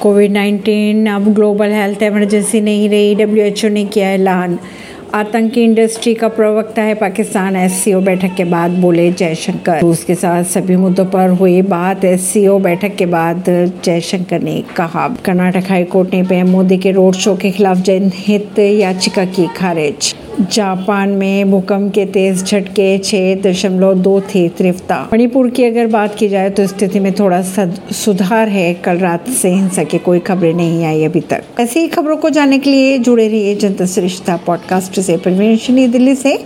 Covid 19 अब global health emergency नहीं रही डब्ल्यूएचओ ने किया ऐलान। आतंकी इंडस्ट्री का प्रवक्ता है पाकिस्तान एससीओ बैठक के बाद बोले जयशंकर। रूस के साथ सभी मुद्दों पर हुई बात एससीओ बैठक के बाद जयशंकर ने कहा। कर्नाटक हाईकोर्ट ने पीएम मोदी के रोड शो के खिलाफ जनहित याचिका की खारिज। जापान में भूकंप के तेज झटके छः दशमलव दो थे तीव्रता। मणिपुर की अगर बात की जाए तो स्थिति में थोड़ा सुधार है। कल रात से हिंसा की कोई खबरें नहीं आई अभी तक। ऐसी ही खबरों को जानने के लिए जुड़े रहिए जनता श्रेष्ठता पॉडकास्ट से। परवीन दिल्ली से।